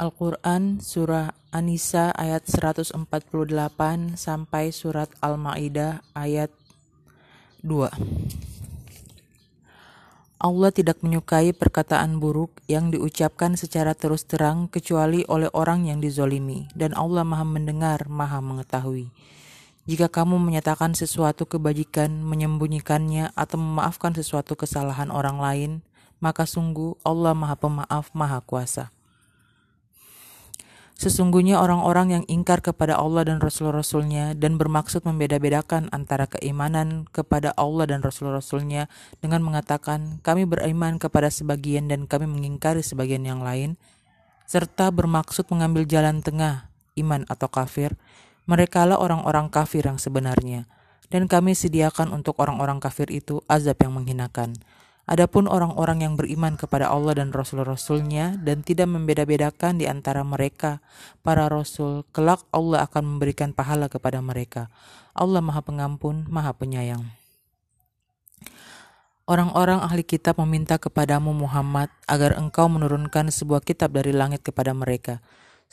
Al-Quran Surah An-Nisa ayat 148 sampai Surat Al-Ma'idah ayat 2 Allah tidak menyukai perkataan buruk yang diucapkan secara terus terang kecuali oleh orang yang dizolimi, dan Allah maha mendengar, maha mengetahui. Jika kamu menyatakan sesuatu kebajikan, menyembunyikannya, atau memaafkan sesuatu kesalahan orang lain, maka sungguh Allah maha pemaaf, maha kuasa. Sesungguhnya orang-orang yang ingkar kepada Allah dan Rasul-Rasulnya dan bermaksud membeda-bedakan antara keimanan kepada Allah dan Rasul-Rasulnya dengan mengatakan kami beriman kepada sebagian dan kami mengingkari sebagian yang lain, serta bermaksud mengambil jalan tengah, iman atau kafir, merekalah orang-orang kafir yang sebenarnya. Dan kami sediakan untuk orang-orang kafir itu azab yang menghinakan. Adapun orang-orang yang beriman kepada Allah dan Rasul-Rasulnya dan tidak membeda-bedakan di antara mereka, para Rasul, kelak Allah akan memberikan pahala kepada mereka. Allah Maha Pengampun, Maha Penyayang. Orang-orang ahli kitab meminta kepadamu Muhammad agar engkau menurunkan sebuah kitab dari langit kepada mereka.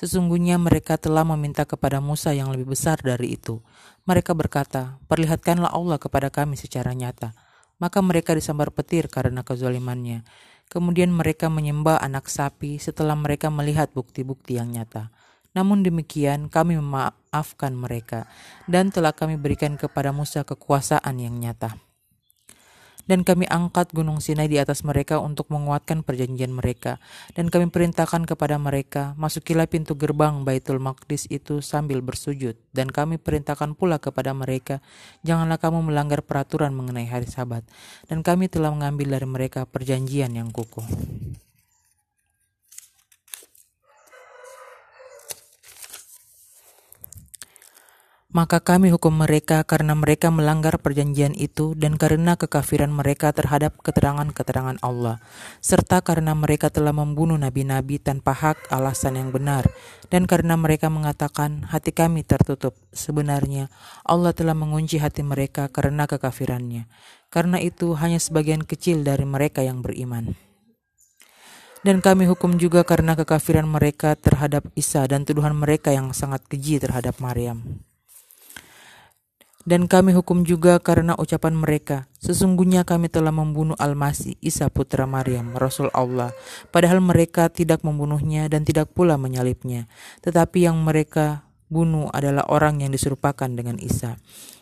Sesungguhnya mereka telah meminta kepada Musa yang lebih besar dari itu. Mereka berkata, Perlihatkanlah Allah kepada kami secara nyata maka mereka disambar petir karena kezalimannya. Kemudian mereka menyembah anak sapi setelah mereka melihat bukti-bukti yang nyata. Namun demikian kami memaafkan mereka dan telah kami berikan kepada Musa kekuasaan yang nyata dan kami angkat gunung Sinai di atas mereka untuk menguatkan perjanjian mereka. Dan kami perintahkan kepada mereka, masukilah pintu gerbang Baitul Maqdis itu sambil bersujud. Dan kami perintahkan pula kepada mereka, janganlah kamu melanggar peraturan mengenai hari sabat. Dan kami telah mengambil dari mereka perjanjian yang kukuh. Maka kami hukum mereka karena mereka melanggar perjanjian itu dan karena kekafiran mereka terhadap keterangan-keterangan Allah, serta karena mereka telah membunuh nabi-nabi tanpa hak alasan yang benar, dan karena mereka mengatakan hati kami tertutup. Sebenarnya Allah telah mengunci hati mereka karena kekafirannya. Karena itu hanya sebagian kecil dari mereka yang beriman. Dan kami hukum juga karena kekafiran mereka terhadap Isa dan tuduhan mereka yang sangat keji terhadap Maryam. Dan kami hukum juga karena ucapan mereka, sesungguhnya kami telah membunuh Al-Masih, Isa putra Maryam, Rasul Allah, padahal mereka tidak membunuhnya dan tidak pula menyalibnya, tetapi yang mereka bunuh adalah orang yang diserupakan dengan Isa.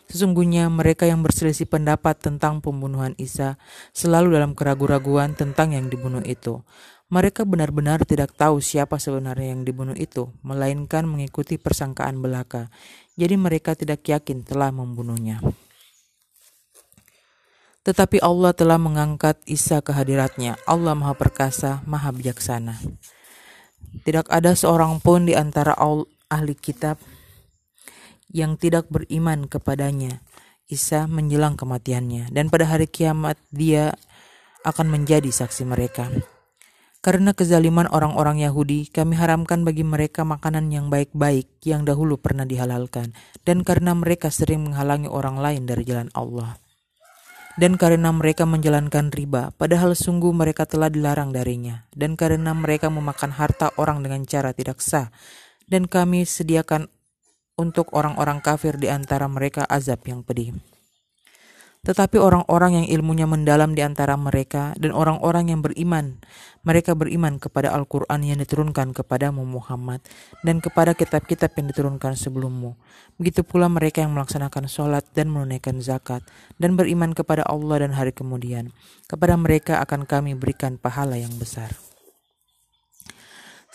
Sesungguhnya mereka yang berselisih pendapat tentang pembunuhan Isa selalu dalam keraguan-raguan tentang yang dibunuh itu. Mereka benar-benar tidak tahu siapa sebenarnya yang dibunuh itu, melainkan mengikuti persangkaan belaka. Jadi mereka tidak yakin telah membunuhnya. Tetapi Allah telah mengangkat Isa ke hadiratnya. Allah Maha Perkasa, Maha Bijaksana. Tidak ada seorang pun di antara ahli kitab yang tidak beriman kepadanya. Isa menjelang kematiannya dan pada hari kiamat dia akan menjadi saksi mereka. Karena kezaliman orang-orang Yahudi, kami haramkan bagi mereka makanan yang baik-baik yang dahulu pernah dihalalkan, dan karena mereka sering menghalangi orang lain dari jalan Allah. Dan karena mereka menjalankan riba, padahal sungguh mereka telah dilarang darinya, dan karena mereka memakan harta orang dengan cara tidak sah, dan kami sediakan untuk orang-orang kafir di antara mereka azab yang pedih. Tetapi orang-orang yang ilmunya mendalam di antara mereka dan orang-orang yang beriman, mereka beriman kepada Al-Quran yang diturunkan kepadamu Muhammad dan kepada kitab-kitab yang diturunkan sebelummu. Begitu pula mereka yang melaksanakan sholat dan menunaikan zakat dan beriman kepada Allah dan hari kemudian. Kepada mereka akan kami berikan pahala yang besar.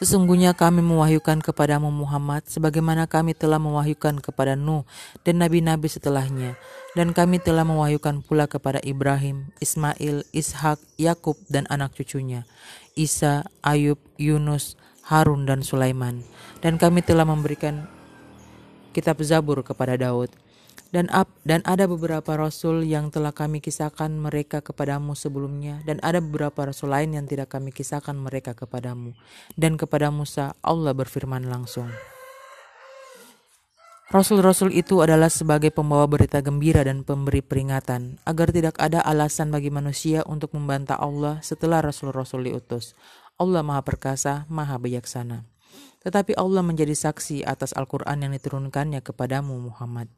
Sesungguhnya kami mewahyukan kepadamu Muhammad sebagaimana kami telah mewahyukan kepada Nuh dan nabi-nabi setelahnya. Dan kami telah mewahyukan pula kepada Ibrahim, Ismail, Ishak, Yakub dan anak cucunya, Isa, Ayub, Yunus, Harun dan Sulaiman. Dan kami telah memberikan kitab Zabur kepada Daud dan ab, dan ada beberapa rasul yang telah kami kisahkan mereka kepadamu sebelumnya dan ada beberapa rasul lain yang tidak kami kisahkan mereka kepadamu dan kepada Musa Allah berfirman langsung Rasul-rasul itu adalah sebagai pembawa berita gembira dan pemberi peringatan agar tidak ada alasan bagi manusia untuk membantah Allah setelah rasul-rasul diutus. Allah Maha Perkasa, Maha Bijaksana. Tetapi Allah menjadi saksi atas Al-Quran yang diturunkannya kepadamu Muhammad.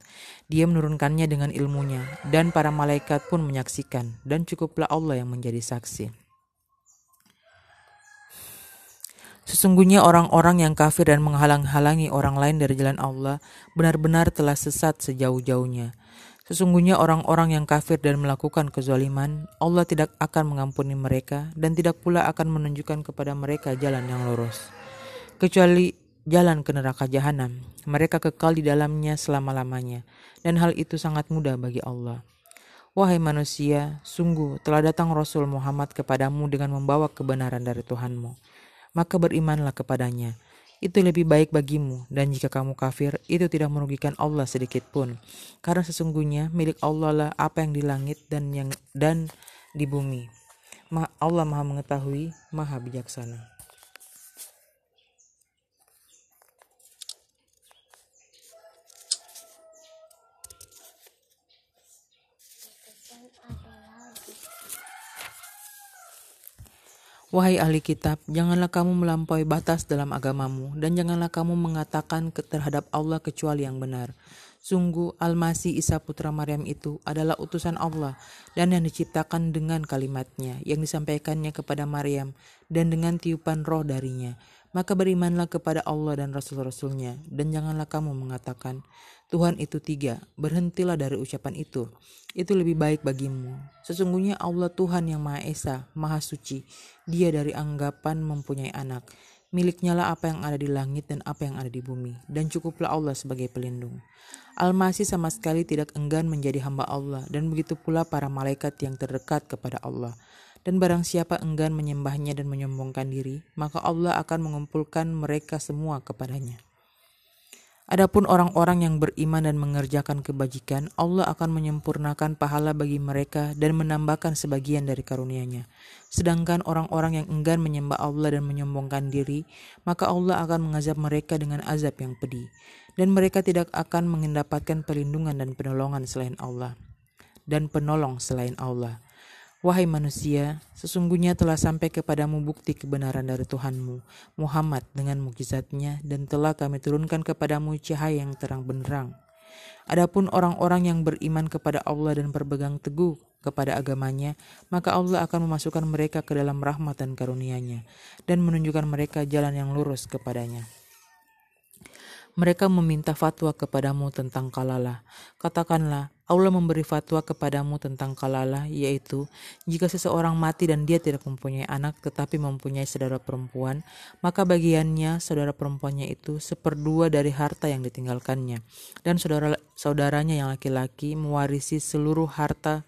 Dia menurunkannya dengan ilmunya, dan para malaikat pun menyaksikan, dan cukuplah Allah yang menjadi saksi. Sesungguhnya orang-orang yang kafir dan menghalang-halangi orang lain dari jalan Allah benar-benar telah sesat sejauh-jauhnya. Sesungguhnya orang-orang yang kafir dan melakukan kezaliman, Allah tidak akan mengampuni mereka dan tidak pula akan menunjukkan kepada mereka jalan yang lurus kecuali jalan ke neraka jahanam. Mereka kekal di dalamnya selama-lamanya, dan hal itu sangat mudah bagi Allah. Wahai manusia, sungguh telah datang Rasul Muhammad kepadamu dengan membawa kebenaran dari Tuhanmu. Maka berimanlah kepadanya. Itu lebih baik bagimu, dan jika kamu kafir, itu tidak merugikan Allah sedikit pun. Karena sesungguhnya milik Allah lah apa yang di langit dan yang dan di bumi. Allah Maha Mengetahui, Maha Bijaksana. Wahai ahli kitab, janganlah kamu melampaui batas dalam agamamu, dan janganlah kamu mengatakan terhadap Allah kecuali yang benar. Sungguh, Al-Masih Isa putra Maryam itu adalah utusan Allah, dan yang diciptakan dengan kalimatnya, yang disampaikannya kepada Maryam, dan dengan tiupan roh darinya. Maka berimanlah kepada Allah dan Rasul-Rasulnya, dan janganlah kamu mengatakan, Tuhan itu tiga, berhentilah dari ucapan itu. Itu lebih baik bagimu. Sesungguhnya Allah Tuhan yang Maha Esa, Maha Suci. Dia dari anggapan mempunyai anak. Miliknya lah apa yang ada di langit dan apa yang ada di bumi. Dan cukuplah Allah sebagai pelindung. Al-Masih sama sekali tidak enggan menjadi hamba Allah. Dan begitu pula para malaikat yang terdekat kepada Allah. Dan barang siapa enggan menyembahnya dan menyombongkan diri, maka Allah akan mengumpulkan mereka semua kepadanya. Adapun orang-orang yang beriman dan mengerjakan kebajikan, Allah akan menyempurnakan pahala bagi mereka dan menambahkan sebagian dari karunia-Nya. Sedangkan orang-orang yang enggan menyembah Allah dan menyombongkan diri, maka Allah akan mengazab mereka dengan azab yang pedih. Dan mereka tidak akan mendapatkan perlindungan dan penolongan selain Allah. Dan penolong selain Allah. Wahai manusia, sesungguhnya telah sampai kepadamu bukti kebenaran dari Tuhanmu, Muhammad dengan mukjizatnya, dan telah kami turunkan kepadamu cahaya yang terang benderang. Adapun orang-orang yang beriman kepada Allah dan berpegang teguh kepada agamanya, maka Allah akan memasukkan mereka ke dalam rahmat dan karunia-Nya, dan menunjukkan mereka jalan yang lurus kepadanya. Mereka meminta fatwa kepadamu tentang kalalah. Katakanlah, Allah memberi fatwa kepadamu tentang kalalah, yaitu jika seseorang mati dan dia tidak mempunyai anak tetapi mempunyai saudara perempuan, maka bagiannya saudara perempuannya itu seperdua dari harta yang ditinggalkannya, dan saudara saudaranya yang laki-laki mewarisi seluruh harta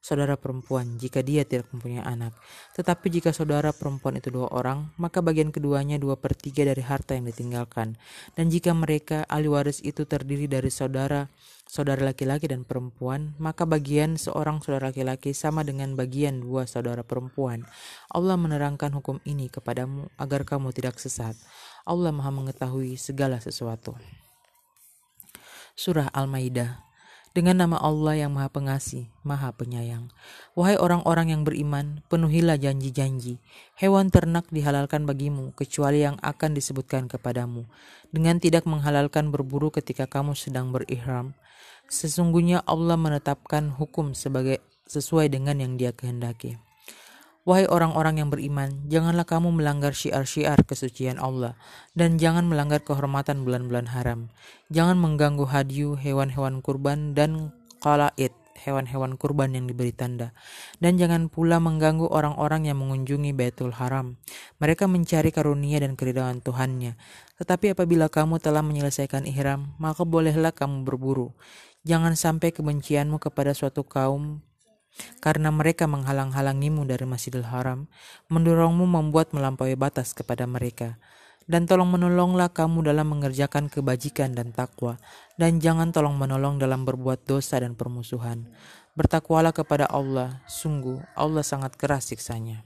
saudara perempuan jika dia tidak mempunyai anak. Tetapi jika saudara perempuan itu dua orang, maka bagian keduanya dua per tiga dari harta yang ditinggalkan. Dan jika mereka ahli waris itu terdiri dari saudara, saudara laki-laki dan perempuan, maka bagian seorang saudara laki-laki sama dengan bagian dua saudara perempuan. Allah menerangkan hukum ini kepadamu agar kamu tidak sesat. Allah Maha Mengetahui segala sesuatu. Surah Al-Maidah dengan nama Allah yang Maha Pengasih, Maha Penyayang. Wahai orang-orang yang beriman, penuhilah janji-janji. Hewan ternak dihalalkan bagimu, kecuali yang akan disebutkan kepadamu, dengan tidak menghalalkan berburu ketika kamu sedang berihram. Sesungguhnya Allah menetapkan hukum sebagai sesuai dengan yang Dia kehendaki. Wahai orang-orang yang beriman, janganlah kamu melanggar syiar-syiar kesucian Allah, dan jangan melanggar kehormatan bulan-bulan haram. Jangan mengganggu hadyu, hewan-hewan kurban, dan qalaid, hewan-hewan kurban yang diberi tanda. Dan jangan pula mengganggu orang-orang yang mengunjungi Baitul Haram. Mereka mencari karunia dan keridhaan Tuhannya. Tetapi apabila kamu telah menyelesaikan ihram, maka bolehlah kamu berburu. Jangan sampai kebencianmu kepada suatu kaum karena mereka menghalang-halangimu dari Masjidil Haram, mendorongmu membuat melampaui batas kepada mereka. Dan tolong menolonglah kamu dalam mengerjakan kebajikan dan takwa, dan jangan tolong menolong dalam berbuat dosa dan permusuhan. Bertakwalah kepada Allah, sungguh Allah sangat keras siksanya.